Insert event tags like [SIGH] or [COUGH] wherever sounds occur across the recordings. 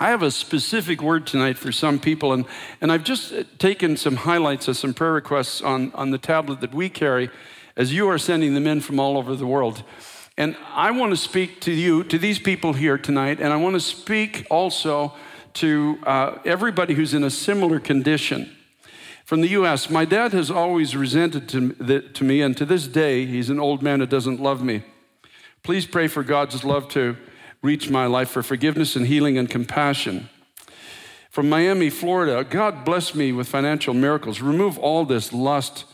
I have a specific word tonight for some people, and, and I've just taken some highlights of some prayer requests on, on the tablet that we carry as you are sending them in from all over the world. And I want to speak to you, to these people here tonight, and I want to speak also to uh, everybody who's in a similar condition. From the US, my dad has always resented to, the, to me, and to this day, he's an old man who doesn't love me. Please pray for God's love to reach my life, for forgiveness and healing and compassion. From Miami, Florida, God bless me with financial miracles. Remove all this lust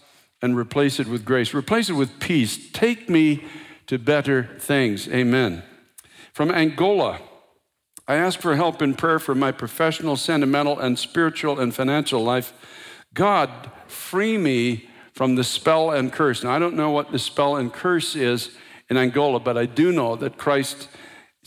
and replace it with grace. Replace it with peace. Take me to better things. Amen. From Angola, I ask for help in prayer for my professional, sentimental, and spiritual and financial life. God, free me from the spell and curse. Now, I don't know what the spell and curse is in Angola, but I do know that Christ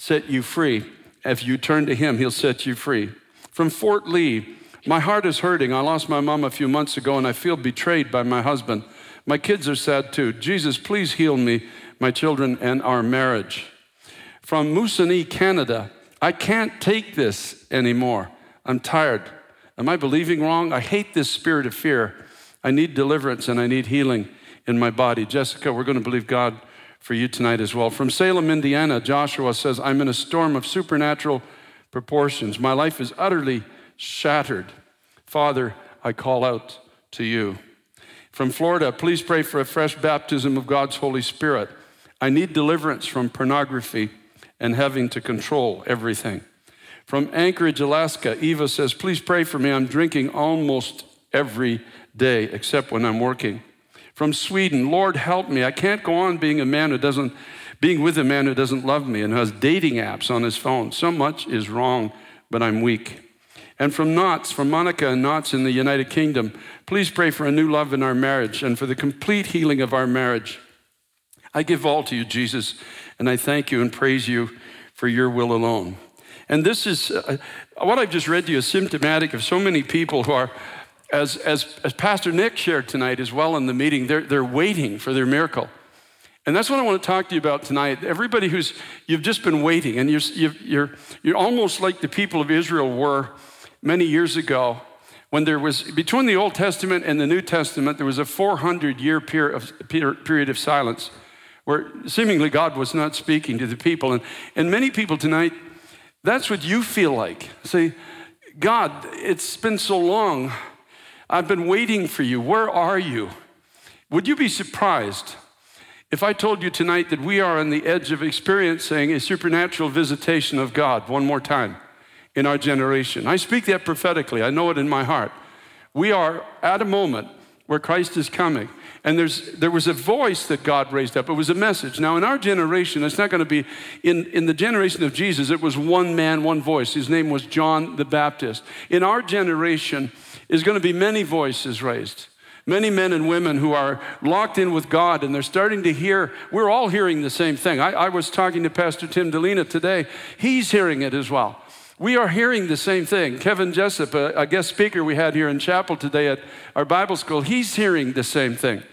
set you free. If you turn to Him, He'll set you free. From Fort Lee, my heart is hurting. I lost my mom a few months ago and I feel betrayed by my husband. My kids are sad too. Jesus, please heal me my children, and our marriage. From Moosonee, Canada, I can't take this anymore. I'm tired. Am I believing wrong? I hate this spirit of fear. I need deliverance and I need healing in my body. Jessica, we're going to believe God for you tonight as well. From Salem, Indiana, Joshua says, I'm in a storm of supernatural proportions. My life is utterly shattered. Father, I call out to you. From Florida, please pray for a fresh baptism of God's Holy Spirit. I need deliverance from pornography and having to control everything. From Anchorage, Alaska, Eva says, Please pray for me. I'm drinking almost every day, except when I'm working. From Sweden, Lord, help me. I can't go on being a man who doesn't, being with a man who doesn't love me and who has dating apps on his phone. So much is wrong, but I'm weak. And from Knots, from Monica and Knots in the United Kingdom, please pray for a new love in our marriage and for the complete healing of our marriage. I give all to you, Jesus, and I thank you and praise you for your will alone. And this is uh, what I've just read to you is symptomatic of so many people who are, as, as, as Pastor Nick shared tonight as well in the meeting, they're, they're waiting for their miracle. And that's what I want to talk to you about tonight. Everybody who's, you've just been waiting, and you're, you're, you're almost like the people of Israel were many years ago when there was, between the Old Testament and the New Testament, there was a 400 year period of silence where seemingly God was not speaking to the people. And, and many people tonight, that's what you feel like. Say, God, it's been so long. I've been waiting for you. Where are you? Would you be surprised if I told you tonight that we are on the edge of experiencing a supernatural visitation of God one more time in our generation? I speak that prophetically, I know it in my heart. We are at a moment where Christ is coming. And there's, there was a voice that God raised up. It was a message. Now, in our generation, it's not going to be, in, in the generation of Jesus, it was one man, one voice. His name was John the Baptist. In our generation, is going to be many voices raised. Many men and women who are locked in with God and they're starting to hear, we're all hearing the same thing. I, I was talking to Pastor Tim Dilena today. He's hearing it as well. We are hearing the same thing. Kevin Jessup, a, a guest speaker we had here in chapel today at our Bible school, he's hearing the same thing.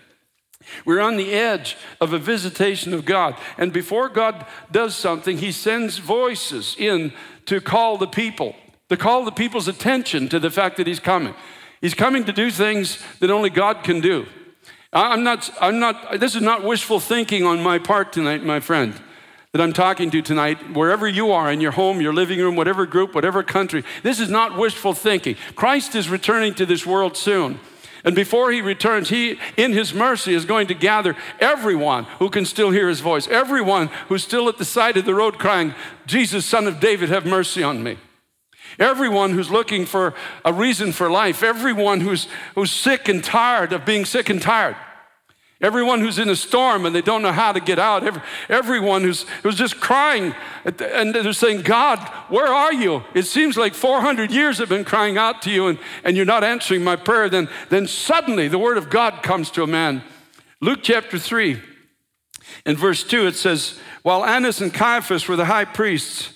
We're on the edge of a visitation of God. And before God does something, He sends voices in to call the people, to call the people's attention to the fact that He's coming. He's coming to do things that only God can do. I'm not, I'm not, this is not wishful thinking on my part tonight, my friend, that I'm talking to tonight, wherever you are, in your home, your living room, whatever group, whatever country. This is not wishful thinking. Christ is returning to this world soon. And before he returns, he, in his mercy, is going to gather everyone who can still hear his voice, everyone who's still at the side of the road crying, Jesus, son of David, have mercy on me. Everyone who's looking for a reason for life, everyone who's, who's sick and tired of being sick and tired. Everyone who's in a storm and they don't know how to get out. Every, everyone who's, who's just crying and they're saying, God, where are you? It seems like 400 years have been crying out to you and, and you're not answering my prayer. Then, then suddenly the word of God comes to a man. Luke chapter 3, in verse 2, it says, While Annas and Caiaphas were the high priests,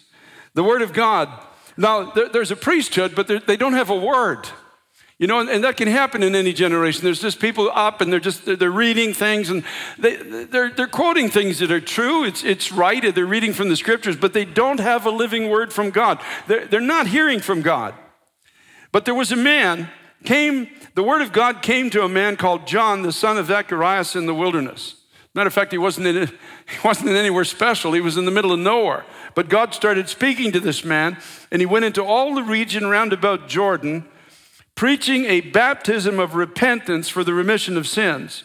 the word of God. Now, there, there's a priesthood, but they don't have a word. You know, and, and, that can happen in any generation. There's just people up and they're just, they're, they're reading things and they, they're, they're quoting things that are true. It's, it's right. They're reading from the scriptures, but they don't have a living word from God. They're, they're not hearing from God. But there was a man, came, the word of God came to a man called John, the son of Zacharias in the wilderness. Matter of fact, he wasn't, in, he wasn't in anywhere special. He was in the middle of nowhere. But God started speaking to this man, and he went into all the region round about Jordan preaching a baptism of repentance for the remission of sins,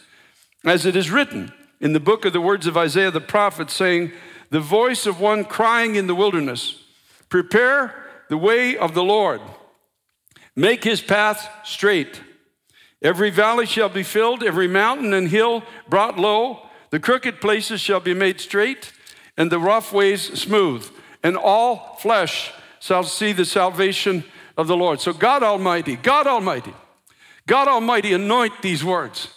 as it is written in the book of the words of Isaiah the prophet, saying, The voice of one crying in the wilderness, Prepare the way of the Lord, make his path straight. Every valley shall be filled, every mountain and hill brought low. The crooked places shall be made straight, and the rough ways smooth, and all flesh shall see the salvation of the Lord. So, God Almighty, God Almighty, God Almighty, anoint these words.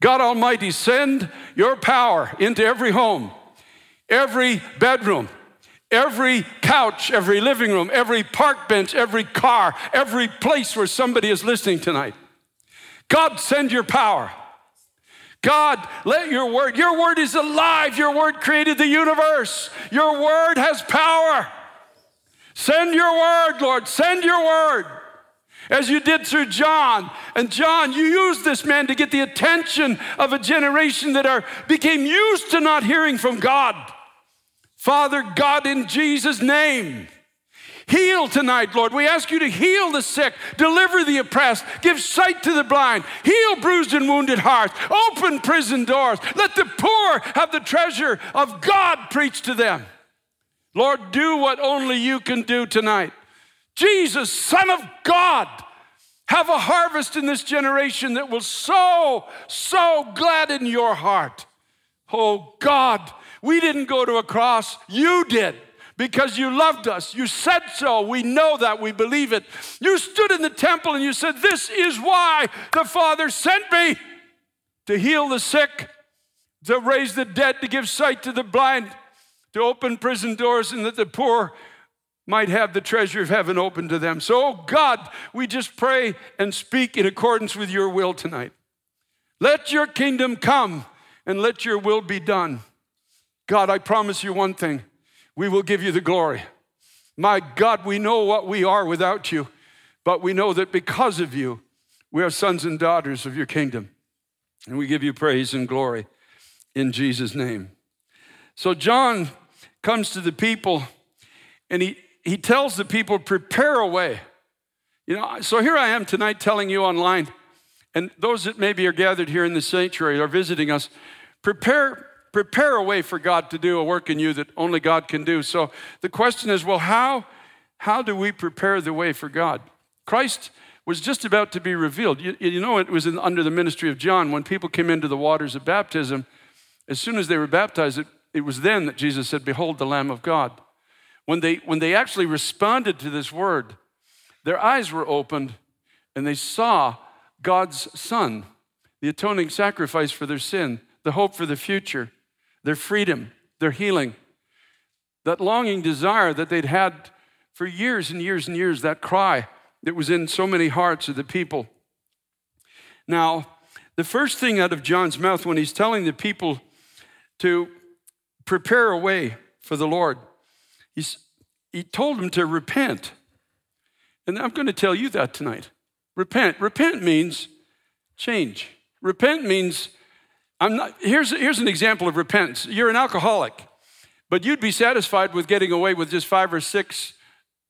God Almighty, send your power into every home, every bedroom, every couch, every living room, every park bench, every car, every place where somebody is listening tonight. God, send your power. God, let your word, your word is alive. Your word created the universe. Your word has power. Send your word, Lord. Send your word. As you did through John. And John, you used this man to get the attention of a generation that are, became used to not hearing from God. Father God, in Jesus' name, heal tonight, Lord. We ask you to heal the sick, deliver the oppressed, give sight to the blind, heal bruised and wounded hearts, open prison doors. Let the poor have the treasure of God preached to them. Lord, do what only you can do tonight. Jesus, Son of God, have a harvest in this generation that will so, so gladden your heart. Oh God, we didn't go to a cross, you did because you loved us. You said so. We know that. We believe it. You stood in the temple and you said, This is why the Father sent me to heal the sick, to raise the dead, to give sight to the blind, to open prison doors and that the poor might have the treasure of heaven open to them. So, oh God, we just pray and speak in accordance with your will tonight. Let your kingdom come and let your will be done. God, I promise you one thing we will give you the glory. My God, we know what we are without you, but we know that because of you, we are sons and daughters of your kingdom. And we give you praise and glory in Jesus' name. So, John comes to the people and he, he tells the people, prepare a way. You know, so here I am tonight telling you online, and those that maybe are gathered here in the sanctuary are visiting us, prepare, prepare a way for God to do a work in you that only God can do. So the question is, well, how, how do we prepare the way for God? Christ was just about to be revealed. You, you know, it was in, under the ministry of John when people came into the waters of baptism. As soon as they were baptized, it it was then that Jesus said, Behold the Lamb of God. When they, when they actually responded to this word, their eyes were opened and they saw God's Son, the atoning sacrifice for their sin, the hope for the future, their freedom, their healing, that longing desire that they'd had for years and years and years, that cry that was in so many hearts of the people. Now, the first thing out of John's mouth when he's telling the people to prepare a way for the Lord. He's, he told them to repent. And I'm going to tell you that tonight. Repent. Repent means change. Repent means, I'm not, here's, here's an example of repentance. You're an alcoholic, but you'd be satisfied with getting away with just five or six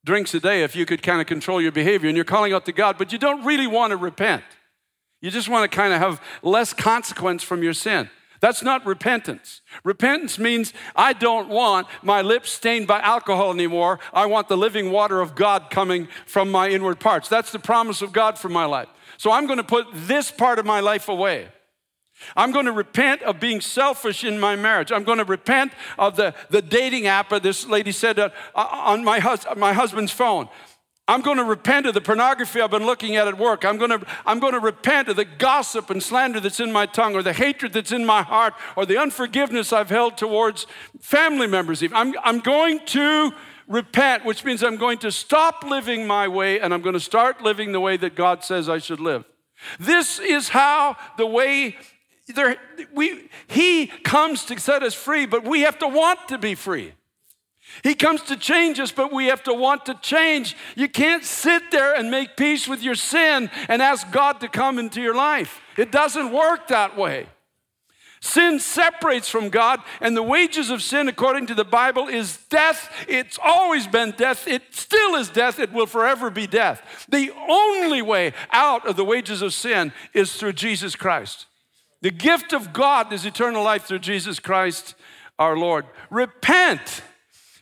drinks a day if you could kind of control your behavior and you're calling out to God, but you don't really want to repent. You just want to kind of have less consequence from your sin. That's not repentance. Repentance means I don't want my lips stained by alcohol anymore. I want the living water of God coming from my inward parts. That's the promise of God for my life. So I'm going to put this part of my life away. I'm going to repent of being selfish in my marriage. I'm going to repent of the, the dating app, that this lady said uh, on my, hus- my husband's phone. I'm going to repent of the pornography I've been looking at at work. I'm going, to, I'm going to repent of the gossip and slander that's in my tongue, or the hatred that's in my heart, or the unforgiveness I've held towards family members. Even. I'm, I'm going to repent, which means I'm going to stop living my way and I'm going to start living the way that God says I should live. This is how the way there, we, He comes to set us free, but we have to want to be free. He comes to change us, but we have to want to change. You can't sit there and make peace with your sin and ask God to come into your life. It doesn't work that way. Sin separates from God, and the wages of sin, according to the Bible, is death. It's always been death. It still is death. It will forever be death. The only way out of the wages of sin is through Jesus Christ. The gift of God is eternal life through Jesus Christ our Lord. Repent.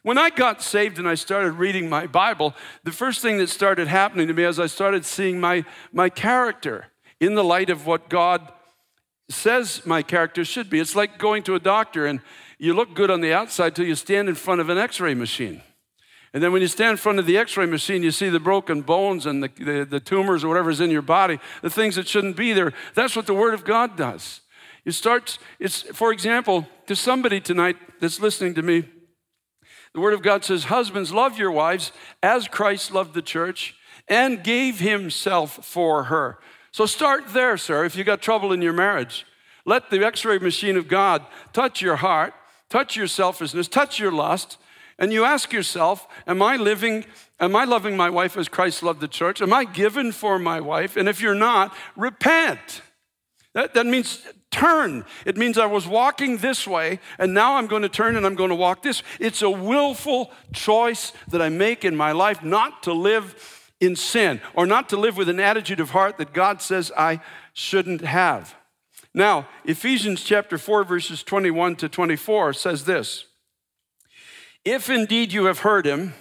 When I got saved and I started reading my Bible, the first thing that started happening to me is I started seeing my, my character in the light of what God says my character should be. It's like going to a doctor and you look good on the outside till you stand in front of an x ray machine. And then when you stand in front of the x ray machine, you see the broken bones and the, the, the, tumors or whatever's in your body, the things that shouldn't be there. That's what the Word of God does. It starts, it's, for example, to somebody tonight that's listening to me, the Word of God says, Husbands, love your wives as Christ loved the church and gave himself for her. So start there, sir, if you got trouble in your marriage. Let the x ray machine of God touch your heart, touch your selfishness, touch your lust, and you ask yourself, Am I living, am I loving my wife as Christ loved the church? Am I given for my wife? And if you're not, repent. That, that means turn. It means I was walking this way, and now I'm going to turn and I'm going to walk this. It's a willful choice that I make in my life not to live in sin or not to live with an attitude of heart that God says I shouldn't have. Now, Ephesians chapter 4, verses 21 to 24 says this If indeed you have heard him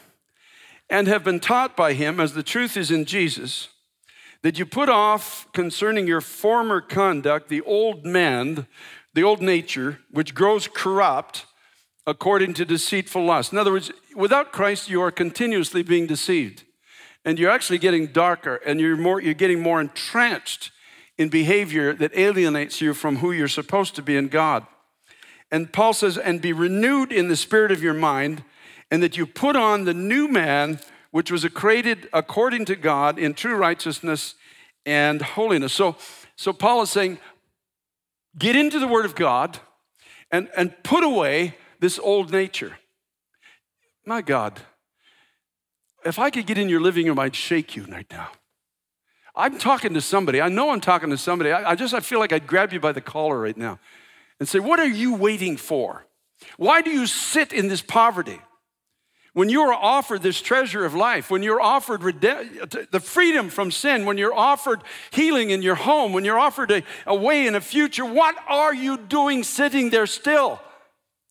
and have been taught by him, as the truth is in Jesus, that you put off concerning your former conduct the old man, the old nature, which grows corrupt according to deceitful lust. In other words, without Christ, you are continuously being deceived and you're actually getting darker and you're more you're getting more entrenched in behavior that alienates you from who you're supposed to be in God. And Paul says, and be renewed in the spirit of your mind, and that you put on the new man, which was created according to God in true righteousness and holiness. So, so Paul is saying, get into the word of God and, and put away this old nature. My God, if I could get in your living room, I'd shake you right now. I'm talking to somebody. I know I'm talking to somebody. I, I just I feel like I'd grab you by the collar right now and say, What are you waiting for? Why do you sit in this poverty? When you are offered this treasure of life, when you're offered the freedom from sin, when you're offered healing in your home, when you're offered a, a way in a future, what are you doing sitting there still?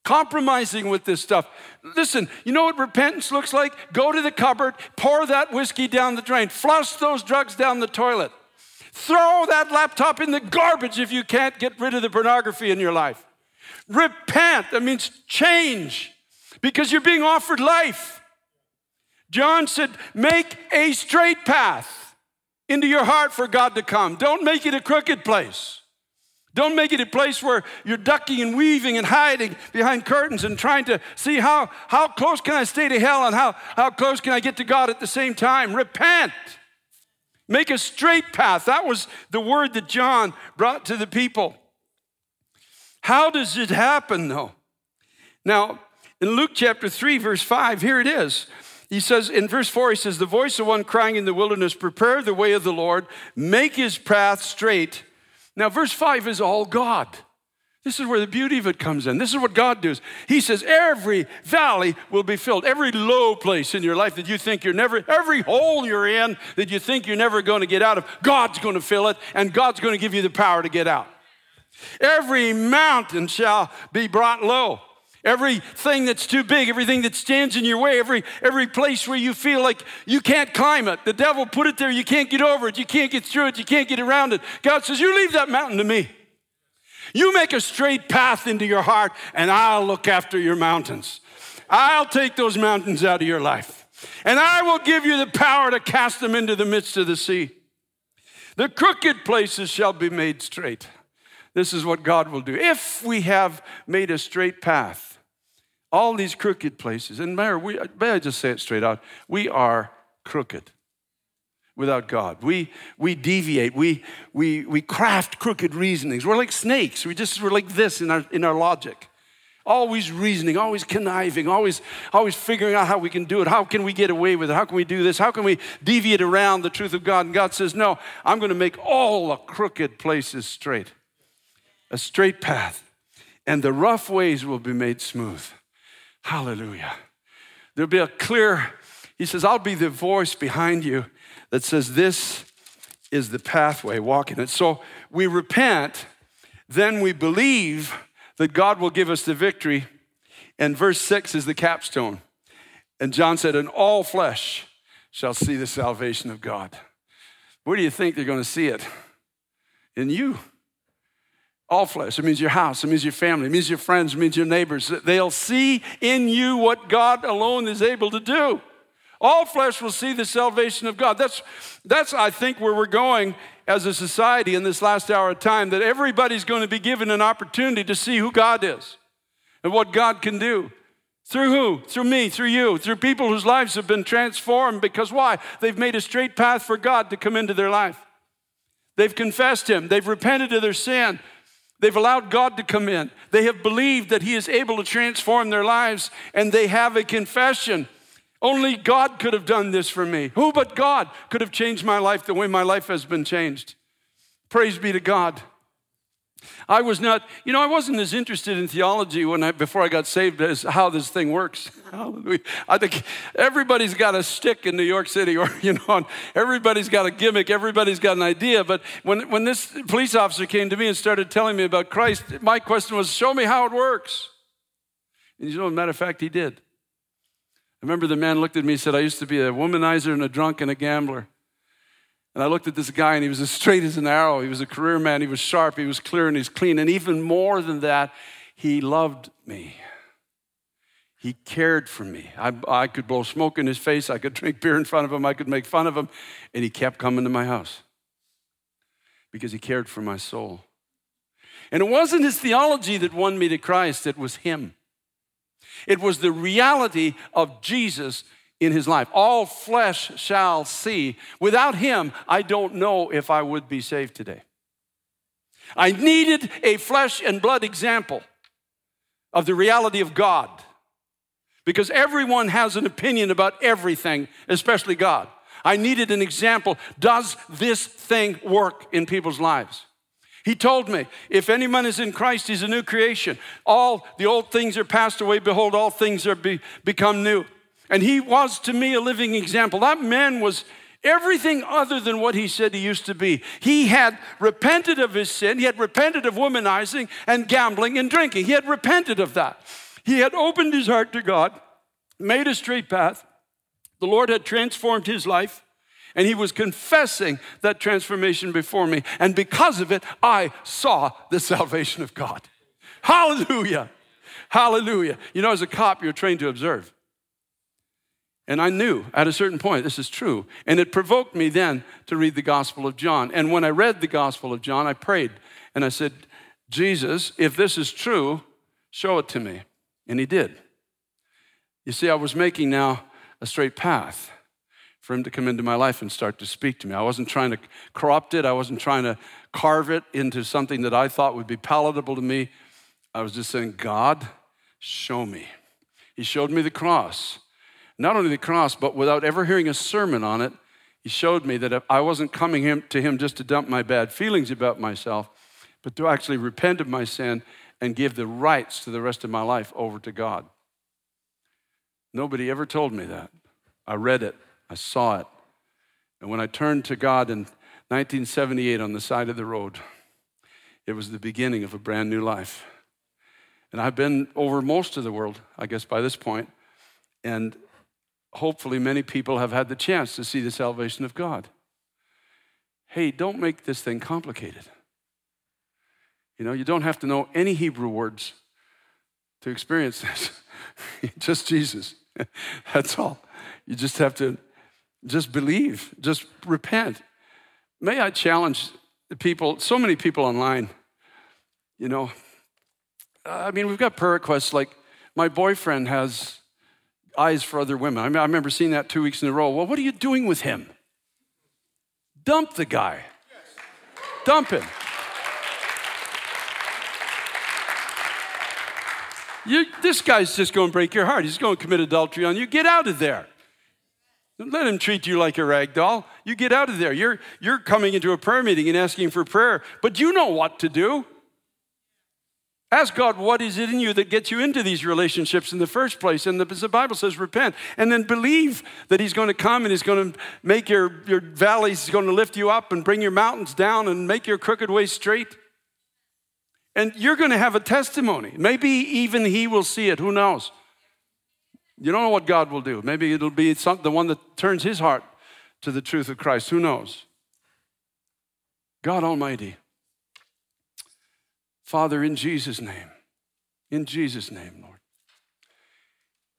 compromising with this stuff. Listen, you know what repentance looks like? Go to the cupboard, pour that whiskey down the drain, flush those drugs down the toilet, throw that laptop in the garbage if you can't get rid of the pornography in your life. Repent, that means change because you're being offered life. John said, Make a straight path into your heart for God to come. Don't make it a crooked place. Don't make it a place where you're ducking and weaving and hiding behind curtains and trying to see how, how close can I stay to hell and how, how close can I get to God at the same time. Repent. Make a straight path. That was the word that John brought to the people. How does it happen, though? Now, in Luke chapter 3, verse 5, here it is. He says, in verse 4, he says, The voice of one crying in the wilderness, Prepare the way of the Lord, make his path straight. Now, verse 5 is all God. This is where the beauty of it comes in. This is what God does. He says, Every valley will be filled. Every low place in your life that you think you're never, every hole you're in that you think you're never going to get out of, God's going to fill it, and God's going to give you the power to get out. Every mountain shall be brought low. Everything that's too big, everything that stands in your way, every, every place where you feel like you can't climb it, the devil put it there, you can't get over it, you can't get through it, you can't get around it. God says, You leave that mountain to me. You make a straight path into your heart, and I'll look after your mountains. I'll take those mountains out of your life, and I will give you the power to cast them into the midst of the sea. The crooked places shall be made straight. This is what God will do. If we have made a straight path, all these crooked places. And Mayor, we, may I just say it straight out? We are crooked without God. We, we deviate, we, we, we craft crooked reasonings. We're like snakes. We just, we're like this in our, in our logic. Always reasoning, always conniving, always, always figuring out how we can do it. How can we get away with it? How can we do this? How can we deviate around the truth of God? And God says, No, I'm going to make all the crooked places straight, a straight path, and the rough ways will be made smooth. Hallelujah. There'll be a clear, he says, I'll be the voice behind you that says, This is the pathway, walk in it. So we repent, then we believe that God will give us the victory. And verse six is the capstone. And John said, And all flesh shall see the salvation of God. Where do you think they're going to see it? In you. All flesh. It means your house. It means your family. It means your friends. It means your neighbors. They'll see in you what God alone is able to do. All flesh will see the salvation of God. That's, that's I think, where we're going as a society in this last hour of time, that everybody's going to be given an opportunity to see who God is and what God can do. Through who? Through me, through you, through people whose lives have been transformed because why? They've made a straight path for God to come into their life. They've confessed Him, they've repented of their sin, they've allowed God to come in, they have believed that He is able to transform their lives, and they have a confession only God could have done this for me. Who but God could have changed my life the way my life has been changed? Praise be to God. I was not, you know, I wasn't as interested in theology when I, before I got saved as how this thing works. [LAUGHS] Hallelujah. I think everybody's got a stick in New York City, [LAUGHS] or, you know, everybody's got a gimmick, everybody's got an idea. But when, when this police officer came to me and started telling me about Christ, my question was, show me how it works. And you know, matter of fact, he did. I remember the man looked at me and said, I used to be a womanizer and a drunk and a gambler. And I looked at this guy and he was as straight as an arrow. He was a career man. He was sharp. He was clear and he's clean. And even more than that, he loved me. He cared for me. I, I could blow smoke in his face. I could [LAUGHS] drink beer in front of him. I could make fun of him. And he kept coming to my house because he cared for my soul. And it wasn't his theology that won me to Christ, it was him. It was the reality of Jesus in his life. All flesh shall see. Without him, I don't know if I would be saved today. I needed a flesh and blood example of the reality of God because everyone has an opinion about everything, especially God. I needed an example. Does this thing work in people's lives? He told me, if anyone is in Christ, he's a new creation. All the old things are passed away. Behold, all things are be, become new. And he was to me a living example. That man was everything other than what he said he used to be. He had repented of his sin. He had repented of womanizing and gambling and drinking. He had repented of that. He had opened his heart to God, made a straight path. The Lord had transformed his life. And he was confessing that transformation before me. And because of it, I saw the salvation of God. Hallelujah. Hallelujah. You know, as a cop, you're trained to observe. And I knew at a certain point this is true. And it provoked me then to read the Gospel of John. And when I read the Gospel of John, I prayed and I said, Jesus, if this is true, show it to me. And he did. You see, I was making now a straight path for him to come into my life and start to speak to me. I wasn't trying to corrupt it, I wasn't trying to carve it into something that I thought would be palatable to me. I was just saying, God, show me. He showed me the cross. Not only the cross, but without ever hearing a sermon on it, he showed me that I wasn't coming to him just to dump my bad feelings about myself, but to actually repent of my sin and give the rights to the rest of my life over to God. Nobody ever told me that. I read it. I saw it. And when I turned to God in 1978 on the side of the road, it was the beginning of a brand new life. And I've been over most of the world, I guess, by this point, and hopefully many people have had the chance to see the salvation of God. Hey, don't make this thing complicated. You know, you don't have to know any Hebrew words to experience [LAUGHS] this. just Jesus. [LAUGHS] That's all. You just have to just believe, just repent. May I challenge the people, so many people online, you know. I mean, we've got prayer requests like My boyfriend has eyes for other women. I, mean, I remember seeing that two weeks in a row. Well, what are you doing with him? Dump the guy. Dump him. You, this guy's just going to break your heart. He's going to commit adultery on you. Get out of there. Let him treat you like a rag doll. You get out of there. You're, you're coming into a prayer meeting and asking for prayer, but you know what to do. Ask God, what is it in you that gets you into these relationships in the first place? And the, the, Bible says, repent. And then believe that He's going to come and He's going to make your, your valleys, He's going to lift you up and bring your mountains down and make your crooked way straight. And you're going to have a testimony. Maybe even He will see it. Who knows? You don't know what God will do. Maybe it'll be some, the one that turns His heart to the truth of Christ. Who knows? God Almighty. Father, in Jesus' name, in Jesus' name, Lord,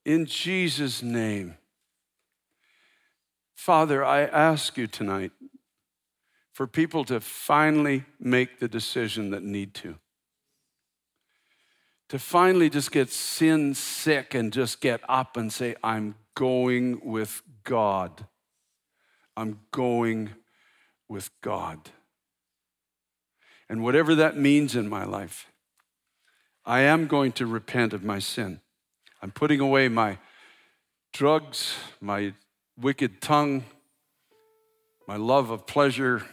in Jesus' name, Father, I ask you tonight for people to finally make the decision that need to. To finally just get sin sick and just get up and say, I'm going with God. I'm going with God. And whatever that means in my life, I am going to repent of my sin. I'm putting away my drugs, my wicked tongue, my love of pleasure,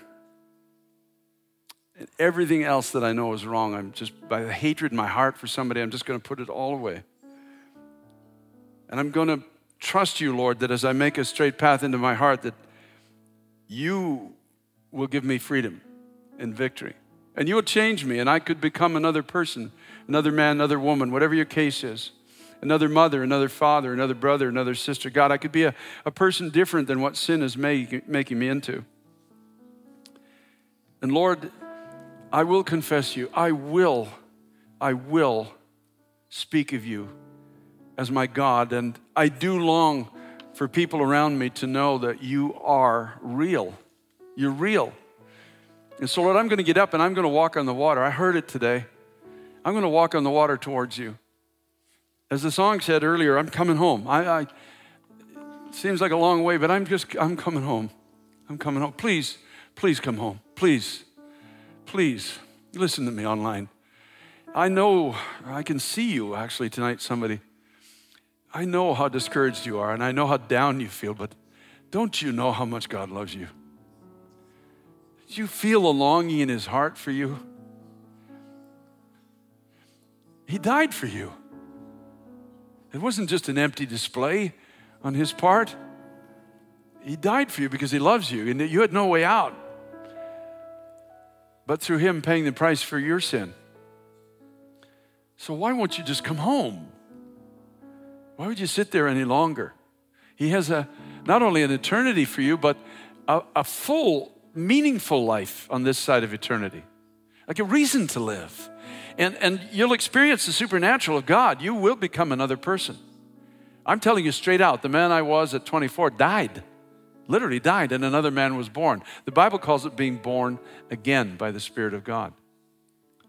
everything else that I know is wrong. I'm just, by the hatred in my heart for somebody, I'm just going to put it all away. And I'm going to trust you, Lord, that as I make a straight path into my heart, that you will give me freedom and victory. And you will change me, and I could become another person, another man, another woman, whatever your case is. Another mother, another father, another brother, another sister. God, I could be a, a person different than what sin is make, making me into. And Lord, I will confess you. I will, I will speak of you as my God. And I do long for people around me to know that you are real. You're real. And so, Lord, I'm going to get up and I'm going to walk on the water. I heard it today. I'm going to walk on the water towards you. As the song said earlier, I'm coming home. I, I seems like a long way, but I'm just I'm coming home. I'm coming home. Please, please come home. Please, please listen to me online. I know I can see you actually tonight, somebody. I know how discouraged you are, and I know how down you feel, but don't you know how much God loves you? Do you feel a longing in his heart for you? He died for you. It wasn't just an empty display on his part. He died for you because he loves you and you had no way out but through him paying the price for your sin. So why won't you just come home? Why would you sit there any longer? He has a not only an eternity for you, but a, a full meaningful life on this side of eternity, like a reason to live. And, and you'll experience the supernatural of God. You will become another person. I'm telling you straight out, the man I was at 24 died, literally died, and another man was born. The Bible calls it being born again by the Spirit of God.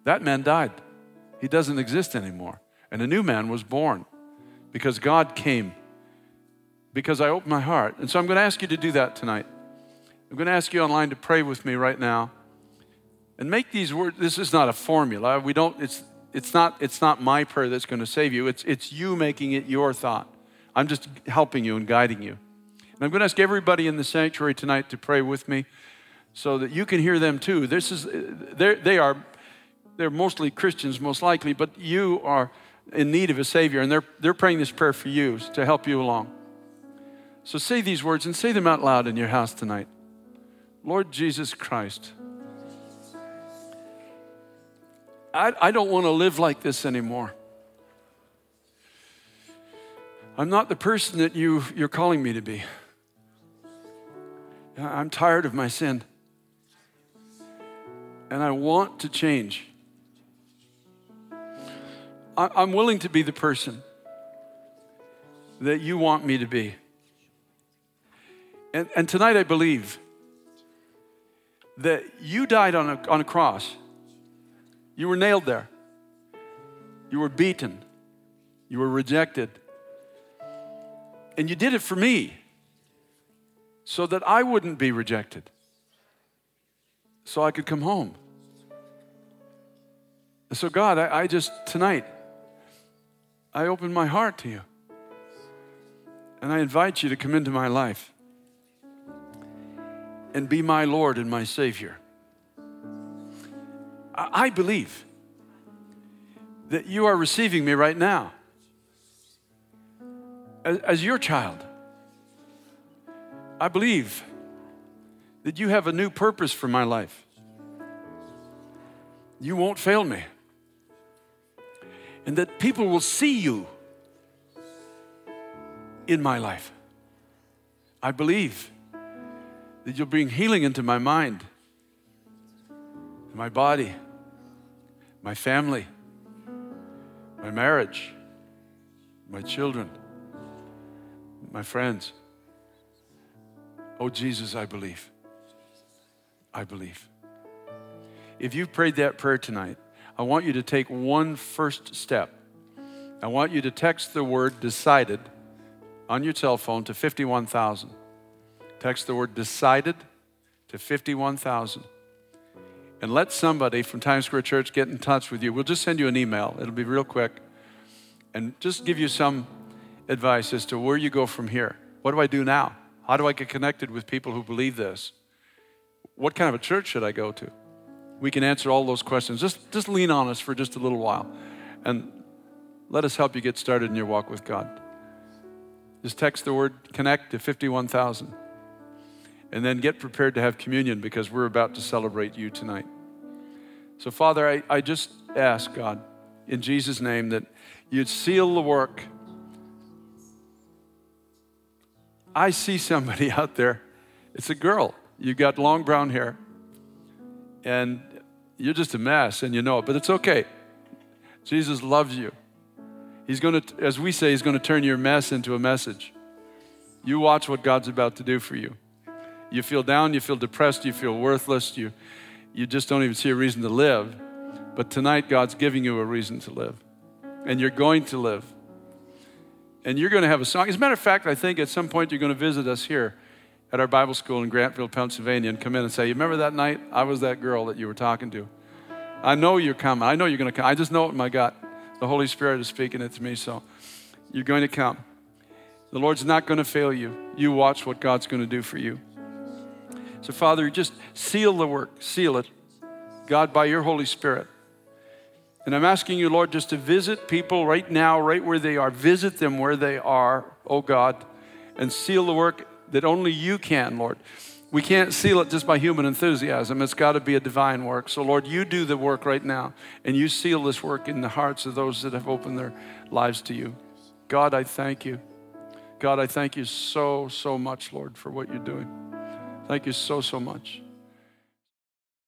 That man died. He doesn't exist anymore. And a new man was born because God came, because I opened my heart. And so I'm going to ask you to do that tonight. I'm going to ask you online to pray with me right now. And make these words, this is not a formula. We don't, it's, it's, not, it's not my prayer that's going to save you. It's, it's you making it your thought. I'm just helping you and guiding you. And I'm going to ask everybody in the sanctuary tonight to pray with me so that you can hear them too. This is, they are, they're mostly Christians, most likely, but you are in need of a Savior, and they're, they're praying this prayer for you to help you along. So say these words and say them out loud in your house tonight. Lord Jesus Christ, I, I don't want to live like this anymore. I'm not the person that you, you're calling me to be. I'm tired of my sin. And I want to change. I'm willing to be the person that you want me to be. And, and tonight I believe that you died on a, on a cross. You were nailed there. You were beaten. You were rejected. And you did it for me so that I wouldn't be rejected, so I could come home. And so, God, I, I just, tonight, I open my heart to you. And I invite you to come into my life and be my Lord and my Savior. I, believe that you are receiving me right now as, as your child. I believe that you have a new purpose for my life. You won't fail me. And that people will see you in my life. I believe that you'll bring healing into my mind, my body, my family, my marriage, my children, my friends. Oh, Jesus, I believe. I believe. If you've prayed that prayer tonight, I want you to take one first step. I want you to text the word decided on your cell phone to 51,000. Text the word decided to 51,000. And let somebody from Times Square Church get in touch with you. We'll just send you an email, it'll be real quick, and just give you some advice as to where you go from here. What do I do now? How do I get connected with people who believe this? What kind of a church should I go to? We can answer all those questions. Just, just lean on us for just a little while and let us help you get started in your walk with God. Just text the word connect to 51,000 and then get prepared to have communion because we're about to celebrate you tonight. So, Father, I, I just ask, God, in Jesus' name, that you'd seal the work. I see somebody [LAUGHS] out there. It's a girl. You got long brown hair, and you're just a mess, and you know it, but it's okay. Jesus loves you. He's going to, as we say, He's going to turn your mess into a message. You watch what God's about to do for you. You feel down, you feel depressed, you feel worthless, you, you just don't even see a reason to live. But tonight, God's giving you a reason to live. And you're going to live. And you're going to have a song. As a matter of fact, I think at some point you're going to visit us here at our Bible school in Grantville, Pennsylvania, and come in and say, You remember that night? I was that girl that you were talking to. I know you're coming. I know you're going to come. I just know it in my gut. The Holy Spirit is speaking it to me, so you're going to come. The Lord's not going to fail you. You watch what God's going to do for you. So, Father, just seal the work, seal it, God, by your Holy Spirit. And I'm asking you, Lord, just to visit people right now, right where they are. Visit them where they are, oh God, and seal the work that only you can, Lord. We can't seal it just by human enthusiasm. It's got to be a divine work. So, Lord, you do the work right now, and you seal this work in the hearts of those that have opened their lives to you. God, I thank you. God, I thank you so, so much, Lord, for what you're doing. Thank you so, so much.